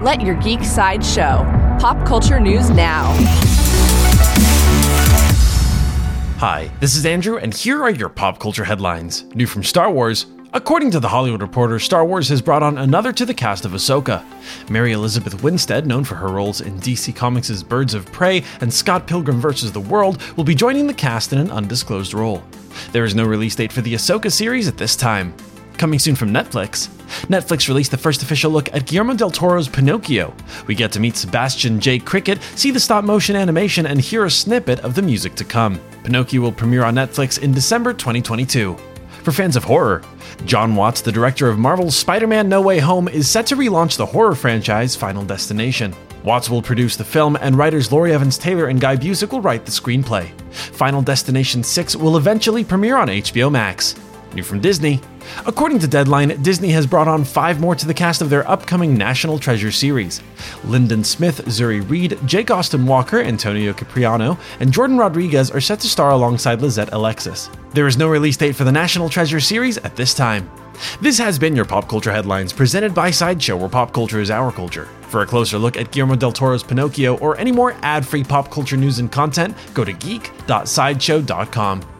Let your geek side show. Pop culture news now. Hi, this is Andrew, and here are your pop culture headlines. New from Star Wars. According to The Hollywood Reporter, Star Wars has brought on another to the cast of Ahsoka. Mary Elizabeth Winstead, known for her roles in DC Comics' Birds of Prey and Scott Pilgrim vs. the World, will be joining the cast in an undisclosed role. There is no release date for the Ahsoka series at this time. Coming soon from Netflix. Netflix released the first official look at Guillermo del Toro's Pinocchio. We get to meet Sebastian J. Cricket, see the stop motion animation, and hear a snippet of the music to come. Pinocchio will premiere on Netflix in December 2022. For fans of horror, Jon Watts, the director of Marvel's Spider Man No Way Home, is set to relaunch the horror franchise Final Destination. Watts will produce the film, and writers Lori Evans Taylor and Guy Busick will write the screenplay. Final Destination 6 will eventually premiere on HBO Max. New from Disney. According to Deadline, Disney has brought on five more to the cast of their upcoming National Treasure series. Lyndon Smith, Zuri Reed, Jake Austin Walker, Antonio Cipriano, and Jordan Rodrigues are set to star alongside Lizette Alexis. There is no release date for the National Treasure series at this time. This has been your Pop Culture Headlines presented by Sideshow, where pop culture is our culture. For a closer look at Guillermo del Toro's Pinocchio or any more ad free pop culture news and content, go to geek.sideshow.com.